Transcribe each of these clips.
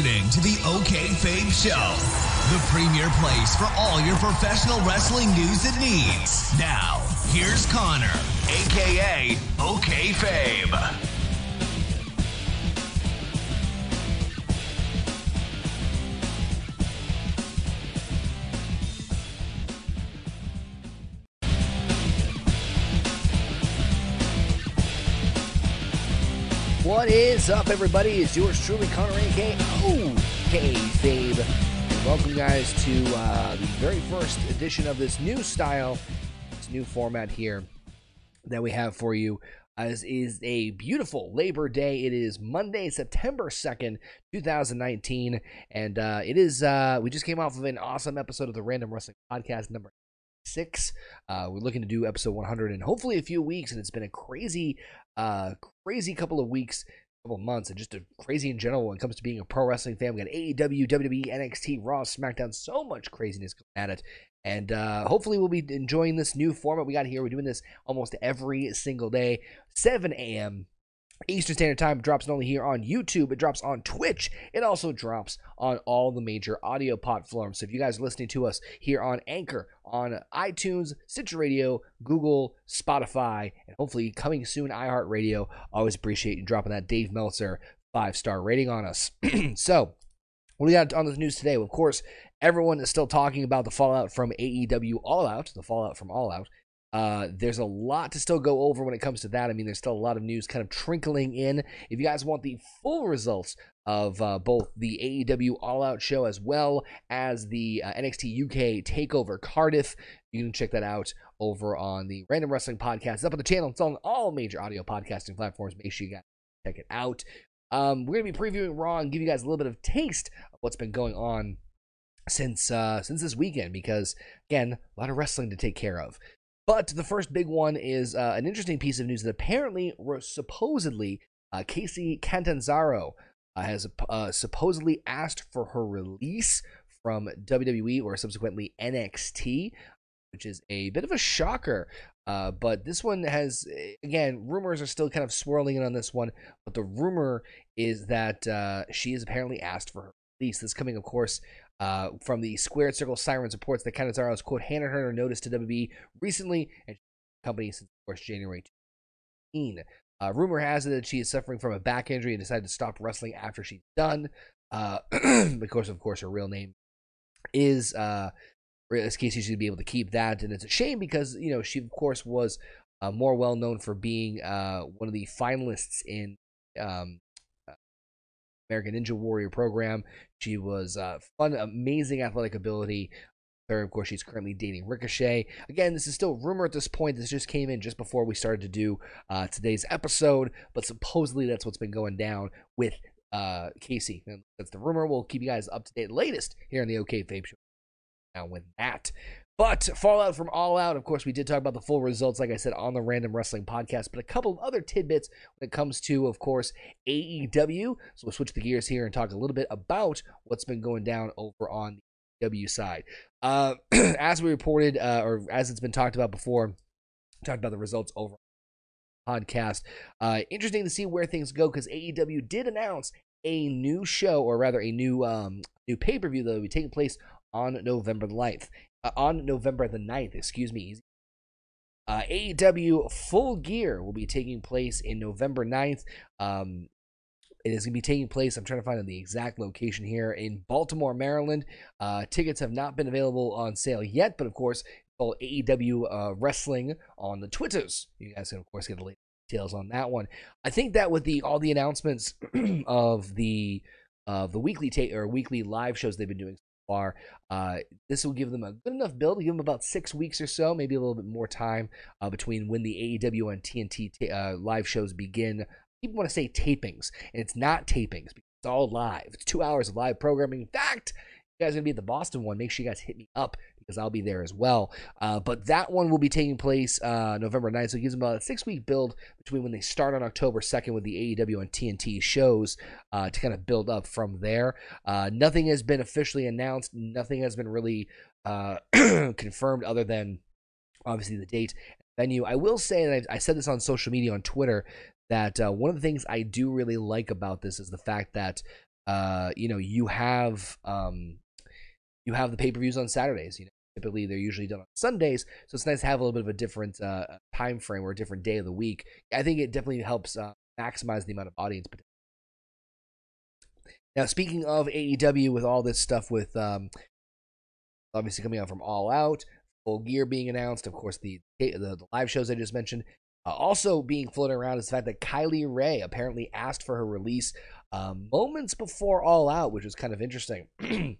listening to the OK Fabe Show, the premier place for all your professional wrestling news and needs. Now, here's Connor, aka OK Fabe. What is up, everybody? It's yours truly, Connor A.K. OK Fabe. And welcome, guys, to uh, the very first edition of this new style, this new format here that we have for you. As is a beautiful Labor Day. It is Monday, September 2nd, 2019. And uh, it is, uh, we just came off of an awesome episode of the Random Wrestling Podcast, number six. Uh, we're looking to do episode 100 in hopefully a few weeks, and it's been a crazy, uh, crazy couple of weeks, couple of months, and just a crazy in general when it comes to being a pro wrestling fan. We got AEW, WWE, NXT, Raw, SmackDown, so much craziness at it. And uh, hopefully, we'll be enjoying this new format we got here. We're doing this almost every single day, 7 a.m. Eastern Standard Time drops not only here on YouTube, it drops on Twitch. It also drops on all the major audio platforms. So if you guys are listening to us here on Anchor, on iTunes, Stitcher Radio, Google, Spotify, and hopefully coming soon iHeartRadio, always appreciate you dropping that Dave Meltzer five star rating on us. so what do we got on the news today? Well, of course, everyone is still talking about the fallout from AEW All Out, the fallout from All Out. Uh, there's a lot to still go over when it comes to that. I mean, there's still a lot of news kind of trickling in. If you guys want the full results of uh, both the AEW All Out show as well as the uh, NXT UK Takeover Cardiff, you can check that out over on the Random Wrestling Podcast. It's up on the channel. It's on all major audio podcasting platforms. Make sure you guys check it out. Um, we're gonna be previewing Raw and give you guys a little bit of taste of what's been going on since uh, since this weekend because again, a lot of wrestling to take care of. But the first big one is uh, an interesting piece of news that apparently, supposedly, uh, Casey Catanzaro uh, has uh, supposedly asked for her release from WWE or subsequently NXT, which is a bit of a shocker. Uh, but this one has, again, rumors are still kind of swirling in on this one. But the rumor is that uh, she has apparently asked for her release. This coming, of course, uh, from the Squared Circle Sirens reports that Catanzaro's quote handed her notice to WB recently and company since of course January 2018. Uh, rumor has it that she is suffering from a back injury and decided to stop wrestling after she's done. Uh, because of course her real name is uh, in this case she should be able to keep that, and it's a shame because you know she of course was uh, more well known for being uh, one of the finalists in um, American Ninja Warrior program. She was uh, fun, amazing athletic ability. Third, of course, she's currently dating Ricochet. Again, this is still rumor at this point. This just came in just before we started to do uh, today's episode, but supposedly that's what's been going down with uh, Casey. That's the rumor. We'll keep you guys up to date, latest here on the OK Fabe Show. Now with that, but Fallout from All Out, of course, we did talk about the full results, like I said, on the Random Wrestling Podcast, but a couple of other tidbits when it comes to, of course, AEW. So we'll switch the gears here and talk a little bit about what's been going down over on the W side. Uh, as we reported, uh, or as it's been talked about before, talked about the results over podcast. Uh, interesting to see where things go because AEW did announce a new show, or rather a new um, new pay per view that will be taking place on November 9th uh, on November the 9th, excuse me. Uh, AEW Full Gear will be taking place in November 9th. Um, it is going to be taking place, I'm trying to find the exact location here, in Baltimore, Maryland. Uh, tickets have not been available on sale yet, but of course, all AEW uh, Wrestling on the Twitters. You guys can, of course, get the latest details on that one. I think that with the all the announcements of the uh, the weekly ta- or weekly live shows they've been doing far. Uh, this will give them a good enough build, give them about six weeks or so, maybe a little bit more time uh, between when the AEW and TNT uh, live shows begin. People want to say tapings, and it's not tapings. It's all live. It's two hours of live programming. In fact, you guys are to be at the Boston one. Make sure you guys hit me up because I'll be there as well. Uh, but that one will be taking place uh, November 9th. So it gives them about a six week build between when they start on October 2nd with the AEW and TNT shows uh, to kind of build up from there. Uh, nothing has been officially announced, nothing has been really uh, confirmed other than obviously the date and venue. I will say, and I, I said this on social media on Twitter, that uh, one of the things I do really like about this is the fact that you know, you have um, you have the pay per views on Saturdays. You know, typically they're usually done on Sundays, so it's nice to have a little bit of a different uh, time frame or a different day of the week. I think it definitely helps uh, maximize the amount of audience. Now, speaking of AEW, with all this stuff with um, obviously coming out from All Out, Full Gear being announced, of course the the, the live shows I just mentioned. Uh, also being floated around is the fact that Kylie Rae apparently asked for her release uh, moments before All Out, which is kind of interesting.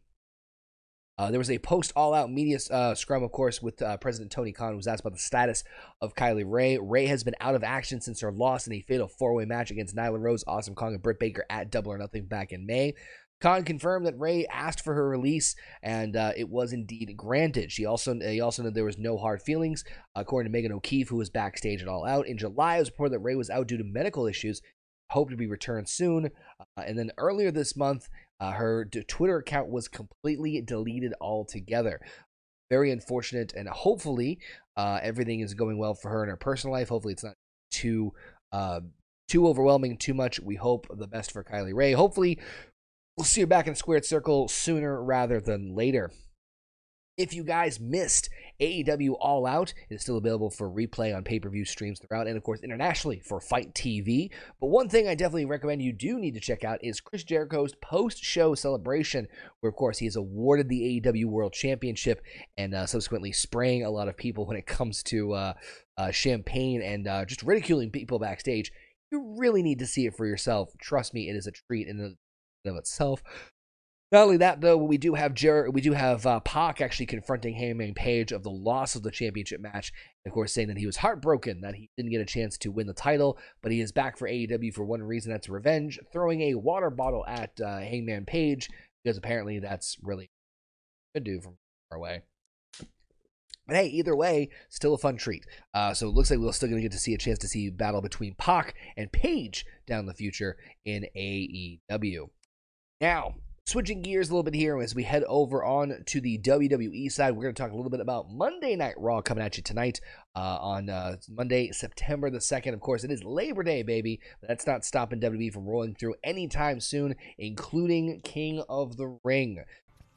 Uh, there was a post all out media uh, scrum, of course, with uh, President Tony Khan, who was asked about the status of Kylie Rae. Rae has been out of action since her loss in a fatal four way match against Nyla Rose, Awesome Kong, and Britt Baker at Double or Nothing back in May. Khan confirmed that Rae asked for her release, and uh, it was indeed granted. She also he also noted there was no hard feelings, according to Megan O'Keefe, who was backstage at All Out in July. It was reported that Rae was out due to medical issues, hoped to be returned soon. Uh, and then earlier this month, uh, her Twitter account was completely deleted altogether. Very unfortunate, and hopefully uh, everything is going well for her in her personal life. Hopefully it's not too uh, too overwhelming, too much. We hope the best for Kylie Rae. Hopefully we'll see her back in the squared circle sooner rather than later. If you guys missed AEW All Out, it is still available for replay on pay per view streams throughout, and of course internationally for FITE TV. But one thing I definitely recommend you do need to check out is Chris Jericho's post show celebration, where of course he is awarded the AEW World Championship and uh, subsequently spraying a lot of people when it comes to uh, uh, champagne and uh, just ridiculing people backstage. You really need to see it for yourself. Trust me, it is a treat in and of itself. Not only that, though, we do have Jer- we do have uh, Pac actually confronting Hangman Page of the loss of the championship match. Of course, saying that he was heartbroken that he didn't get a chance to win the title, but he is back for AEW for one reason that's revenge, throwing a water bottle at uh, Hangman Page because apparently that's really good do from far away. But hey, either way, still a fun treat. Uh, so it looks like we're still going to get to see a chance to see battle between Pac and Page down the future in AEW. Now, switching gears a little bit here as we head over on to the WWE side, we're going to talk a little bit about Monday Night Raw coming at you tonight uh, on uh, Monday, September the 2nd. Of course, it is Labor Day, baby. But that's not stopping WWE from rolling through anytime soon, including King of the Ring.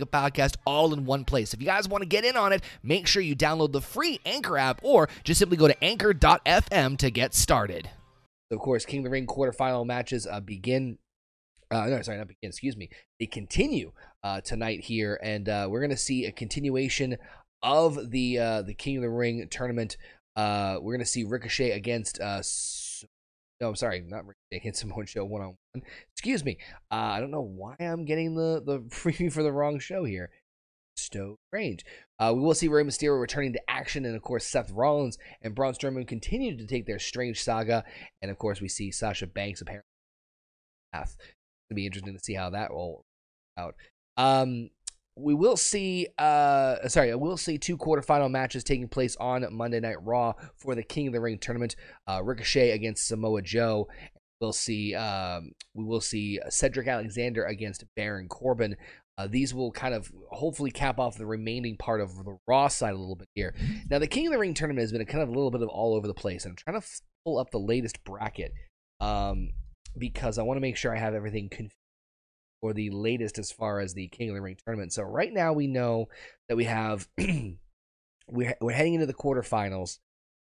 a podcast all in one place. If you guys want to get in on it, make sure you download the free Anchor app or just simply go to anchor.fm to get started. Of course, King of the Ring quarterfinal matches uh, begin. Uh, no, sorry, not begin. Excuse me. They continue uh, tonight here, and uh, we're going to see a continuation of the uh, the King of the Ring tournament. Uh, we're going to see Ricochet against uh, no, I'm sorry, not against Samoa Joe one on one. Excuse me. Uh, I don't know why I'm getting the the preview for the wrong show here. So strange. Uh, we will see Rey Mysterio returning to action, and of course Seth Rollins and Braun Strowman continue to take their strange saga, and of course we see Sasha Banks apparently. It's gonna be interesting to see how that will out. Um, we will see uh sorry i will see two quarterfinal matches taking place on monday night raw for the king of the ring tournament uh ricochet against samoa joe. We'll see um we will see cedric alexander against baron corbin. Uh, these will kind of hopefully cap off the remaining part of the raw side a little bit here. Now the king of the ring tournament has been a kind of a little bit of all over the place i'm trying to pull up the latest bracket um because i want to make sure i have everything or the latest as far as the King of the Ring tournament. So right now we know that we have we're we're heading into the quarterfinals.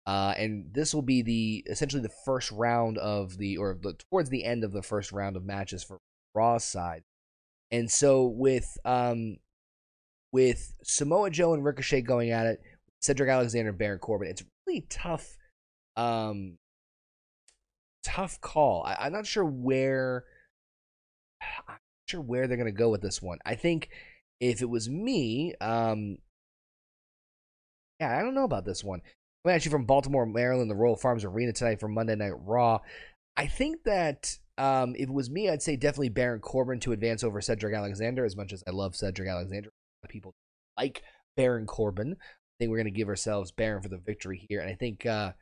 Uh, and this will be the essentially the first round of the or the, towards the end of the first round of matches for Raw's side. And so with um with Samoa Joe and Ricochet going at it, Cedric Alexander and Baron Corbin, it's really tough um tough call. I, I'm not sure where sure where they're to go with this one. I think if it was me, um, yeah, I don't know about this one. I'm actually from Baltimore, Maryland, the Royal Farms Arena tonight for Monday Night Raw. I think that Um, if it was me, I'd say definitely Baron Corbin to advance over Cedric Alexander. As much as I love Cedric Alexander, people like Baron Corbin. I think we're going to give ourselves Baron for the victory here, and I think uh,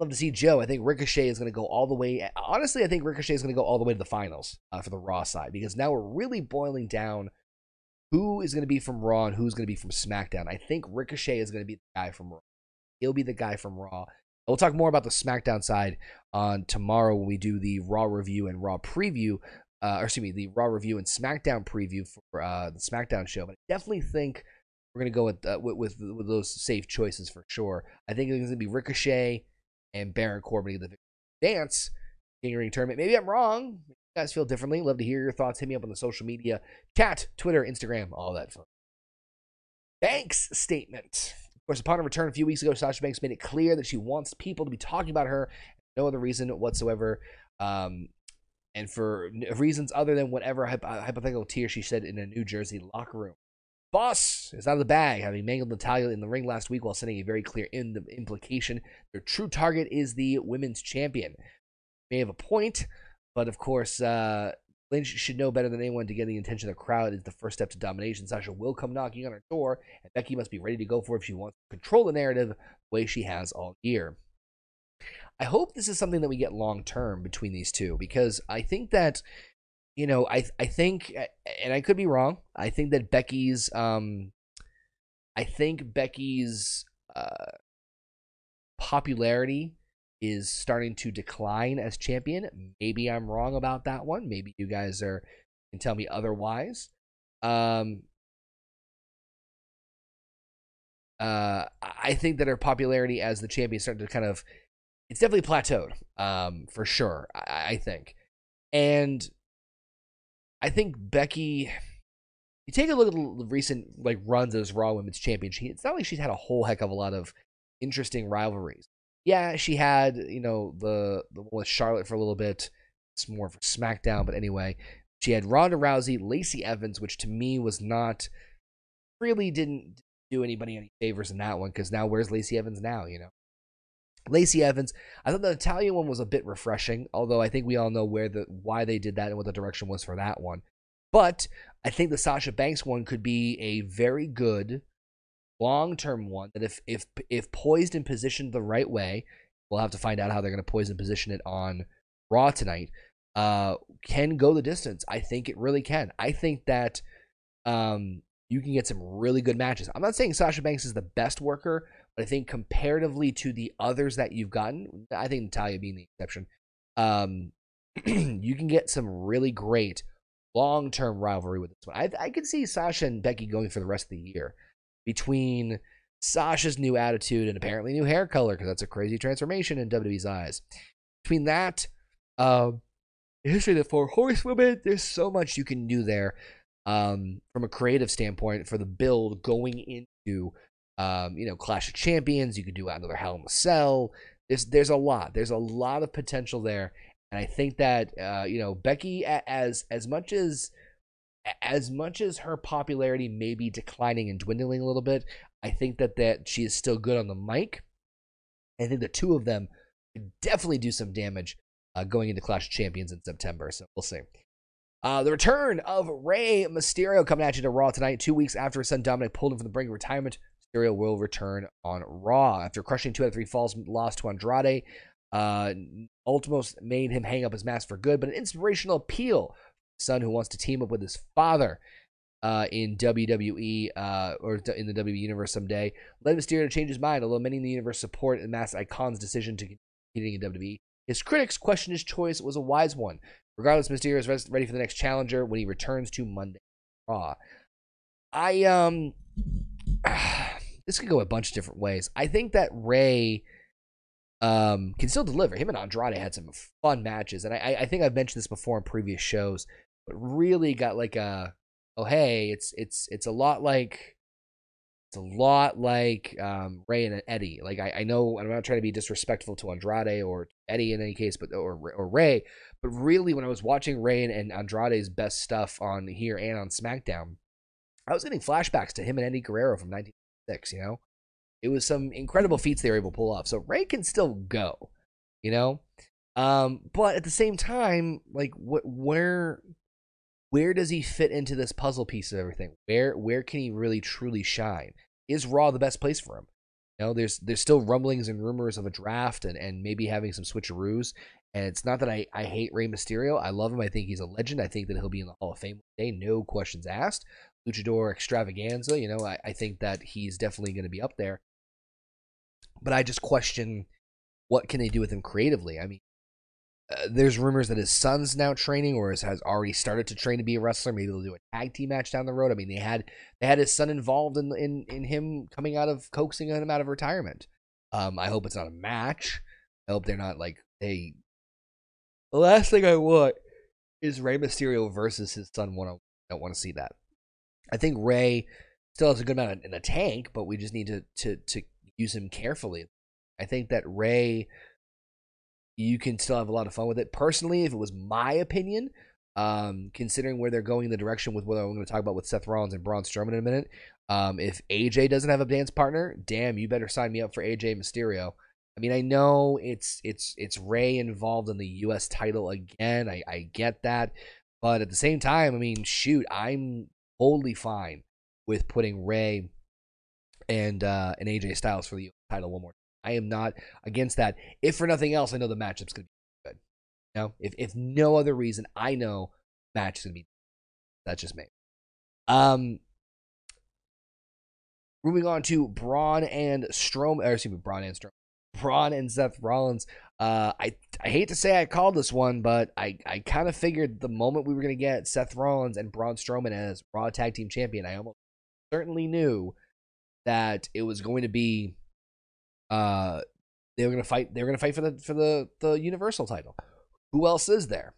love to see Joe. I think Ricochet is going to go all the way. Honestly, I think Ricochet is going to go all the way to the finals uh, for the Raw side because now we're really boiling down who is going to be from Raw and who's going to be from SmackDown. I think Ricochet is going to be the guy from Raw. He'll be the guy from Raw. We'll talk more about the SmackDown side on tomorrow when we do the Raw review and Raw preview. Uh, or excuse me, the Raw review and SmackDown preview for uh, the SmackDown show. But I definitely think we're gonna go with, uh, with, with with those safe choices for sure. I think it's gonna be Ricochet and Baron Corbin the dance King Ring tournament. Maybe I'm wrong. You guys feel differently. Love to hear your thoughts. Hit me up on the social media chat, Twitter, Instagram, all that fun. Banks statement. Of course, upon her return a few weeks ago, Sasha Banks made it clear that she wants people to be talking about her. No other reason whatsoever. Um, and for reasons other than whatever hypothetical tear she said in a New Jersey locker room. Boss is out of the bag, having mangled Natalya in the ring last week while sending a very clear implication their true target is the women's champion. May have a point, but of course, uh, Lynch should know better than anyone to get the attention of the crowd is the first step to domination. Sasha will come knocking on her door, and Becky must be ready to go for it if she wants to control the narrative the way she has all year. I hope this is something that we get long term between these two because I think that you know I I think and I could be wrong. I think that Becky's um I think Becky's uh popularity is starting to decline as champion. Maybe I'm wrong about that one. Maybe you guys are can tell me otherwise. Um, uh, I think that her popularity as the champion started to kind of, it's definitely plateaued, um, for sure. I, I think, and I think Becky. You take a look at the recent like runs as Raw Women's Champion. She, it's not like she's had a whole heck of a lot of interesting rivalries yeah, she had you know the the one with Charlotte for a little bit. It's more for SmackDown, but anyway, she had Ronda Rousey, Lacey Evans, which to me was not really didn't do anybody any favors in that one because now where's Lacey Evans now? You know, Lacey Evans. I thought the Italian one was a bit refreshing, although I think we all know where the why they did that and what the direction was for that one. But I think the Sasha Banks one could be a very good long term one that if if if poised and positioned the right way, we'll have to find out how they're going to poise and position it on Raw tonight. Uh, can go the distance. I think it really can. I think that um, you can get some really good matches. I'm not saying Sasha Banks is the best worker, but I think comparatively to the others that you've gotten, I think Natalya being the exception, um, you can get some really great long term rivalry with this one. I, I can see Sasha and Becky going for the rest of the year between Sasha's new attitude and apparently new hair color, because that's a crazy transformation in WWE's eyes. Between that, um, history of the four horsewomen, there's so much you can do there um, from a creative standpoint for the build going into um, you know Clash of Champions. You could do another Hell in a Cell. There's there's a lot. There's a lot of potential there, and I think that uh, you know Becky as as much as as much as her popularity may be declining and dwindling a little bit, I think that that she is still good on the mic. I think the two of them could definitely do some damage uh, going into Clash of Champions in September. So we'll see. Uh, the return of Rey Mysterio coming at you to Raw tonight, two weeks after his son Dominic pulled him from the brink of retirement. Mysterio will return on Raw after crushing two out of three falls, lost to Andrade. Uh, Ultimos made him hang up his mask for good, but an inspirational appeal son who wants to team up with his father uh, in WWE uh, or in the WWE universe someday. Led Mysterio to change his mind, although many in the universe support the Masked Icon's decision to continue in WWE. His critics question his choice was a wise one. Regardless, Mysterio is ready for the next challenger when he returns to Monday Raw. I um, this could go a bunch of different ways. I think that Rey um, can still deliver. Him and Andrade had some fun matches, and I, I think I've mentioned this before in previous shows, but really got like a oh hey, it's it's it's a lot like it's a lot like um, Rey and Eddie. Like I, I know I'm not trying to be disrespectful to Andrade or Eddie in any case, but or or Rey, but really when I was watching Rey and, and Andrade's best stuff on here and on SmackDown, I was getting flashbacks to him and Eddie Guerrero from 1996. You know, it was some incredible feats they were able to pull off. So Rey can still go, you know. Um, but at the same time, like, what, where, where does he fit into this puzzle piece of everything? Where, where can he really truly shine? Is Raw the best place for him? You know, there's there's still rumblings and rumors of a draft and, and maybe having some switcheroos. And it's not that I, I hate Rey Mysterio. I love him. I think he's a legend. I think that he'll be in the Hall of Fame one day, no questions asked. Luchador extravaganza, you know, I, I think that he's definitely going to be up there. But I just question what can they do with him creatively. I mean, uh, there's rumors that his son's now training or has already started to train to be a wrestler. Maybe they'll do a tag team match down the road. I mean, they had they had his son involved in in in him coming out of coaxing him out of retirement. Um, I hope it's not a match. I hope they're not like hey. The last thing I want is Rey Mysterio versus his son one on. I don't want to see that. I think Rey still has a good amount in the tank, but we just need to to to use him carefully. I think that Rey, you can still have a lot of fun with it. Personally, if it was my opinion, um, considering where they're going, in the direction with what I'm going to talk about with Seth Rollins and Braun Strowman in a minute, um, if AJ doesn't have a dance partner, damn, you better sign me up for AJ Mysterio. I mean, I know it's it's it's Rey involved in the U.S. title again. I, I get that, but at the same time, I mean, shoot, I'm totally fine with putting Rey and uh, and AJ Styles for the title one more I am not against that. If for nothing else, I know the matchup's to be good. You know, if if no other reason, I know match is to be. That's just me. Um, moving on to Braun and Strom, or excuse me, Braun and Strom, Braun and Seth Rollins. Uh, I I hate to say I called this one, but I I kind of figured the moment we were going to get Seth Rollins and Braun Strowman as Raw Tag Team Champion, I almost certainly knew that it was going to be uh, they were gonna fight. They were gonna fight for the for the the Universal title. Who else is there?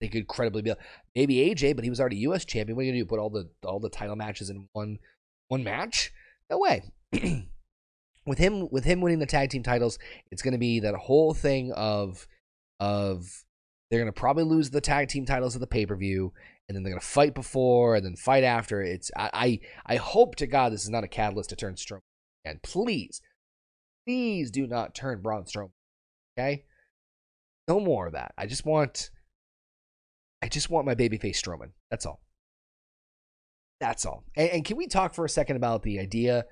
They could credibly be maybe AJ, but he was already U.S. champion. What are you gonna do? Put all the all the title matches in one one match? No way. with him with him winning the tag team titles, it's gonna be that whole thing of of they're gonna probably lose the tag team titles at the pay per view, and then they're gonna fight before and then fight after. It's I I, I hope to God this is not a catalyst to turn Strowman. And please, please do not turn Braun Strowman. Okay? No more of that. I just want I just want my babyface Strowman. That's all. That's all. And, and, can we talk for a second about the idea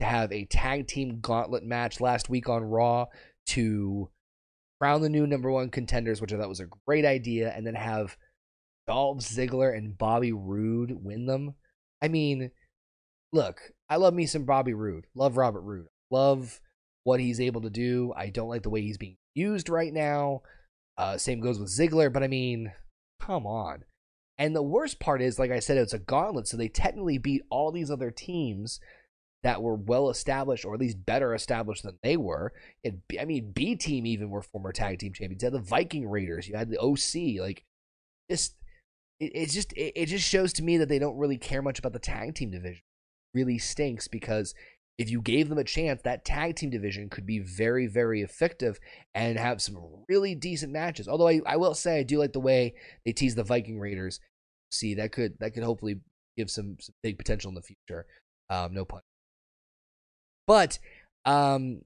to have a tag team gauntlet match last week on Raw to crown the new number one contenders, which I thought was a great idea, and then have Dolph Ziggler and Bobby Roode win them? I mean, look, I love me some Bobby Roode. Love Robert Roode. Love what he's able to do. I don't like the way he's being used right now. Uh, same goes with Ziggler, but I mean, come on. And the worst part is, like I said, it's a gauntlet, so they technically beat all these other teams that were well established, or at least better established than they were. I mean, B team even were former tag team champions. You had the Viking Raiders, you had the OC. Like, just it, it just it, it just shows to me that they don't really care much about the tag team division. It really stinks because if you gave them a chance, that tag team division could be very, very effective and have some really decent matches. Although I, I will say I do like the way they tease the Viking Raiders. See, that could that could hopefully give some, some big potential in the future. Um, no pun. But um,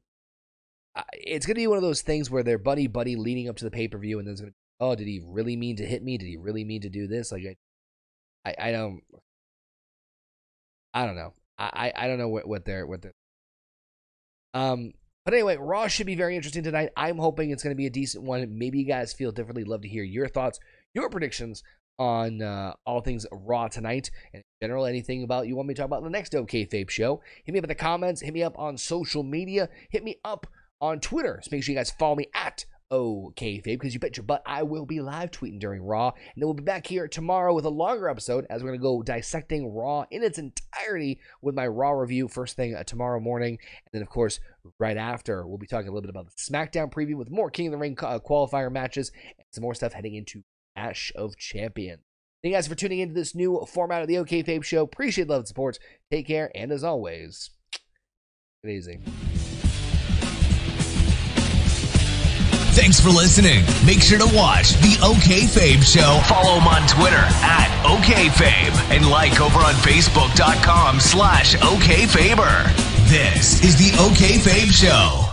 it's gonna be one of those things where they're buddy buddy leading up to the pay per view, and then it's gonna oh, did he really mean to hit me? Did he really mean to do this? Like I, I, I don't, I don't know. I I don't know what what they're what they're. Um, but anyway, Raw should be very interesting tonight. I'm hoping it's going to be a decent one. Maybe you guys feel differently. Love to hear your thoughts, your predictions on uh, all things Raw tonight, and in general, anything about you want me to talk about in the next OK Fabe show. Hit me up in the comments. Hit me up on social media. Hit me up on Twitter. So make sure you guys follow me at okay, Fabe, because you bet your butt I will be live tweeting during Raw. And then we'll be back here tomorrow with a longer episode as we're going to go dissecting Raw in its entirety with my Raw review first thing uh, tomorrow morning. And then, of course, right after, we'll be talking a little bit about the SmackDown preview with more King of the Ring uh, qualifier matches and some more stuff heading into Ash of Champions. Thank you guys for tuning into this new format of the OK Fabe Show. Appreciate love and support. Take care, and as always, easy. Thanks for listening. Make sure to watch the OK Fabe Show. Follow him on Twitter at OKFabe and like over on Facebook.com slash OKFaber. This is the OK Fabe Show.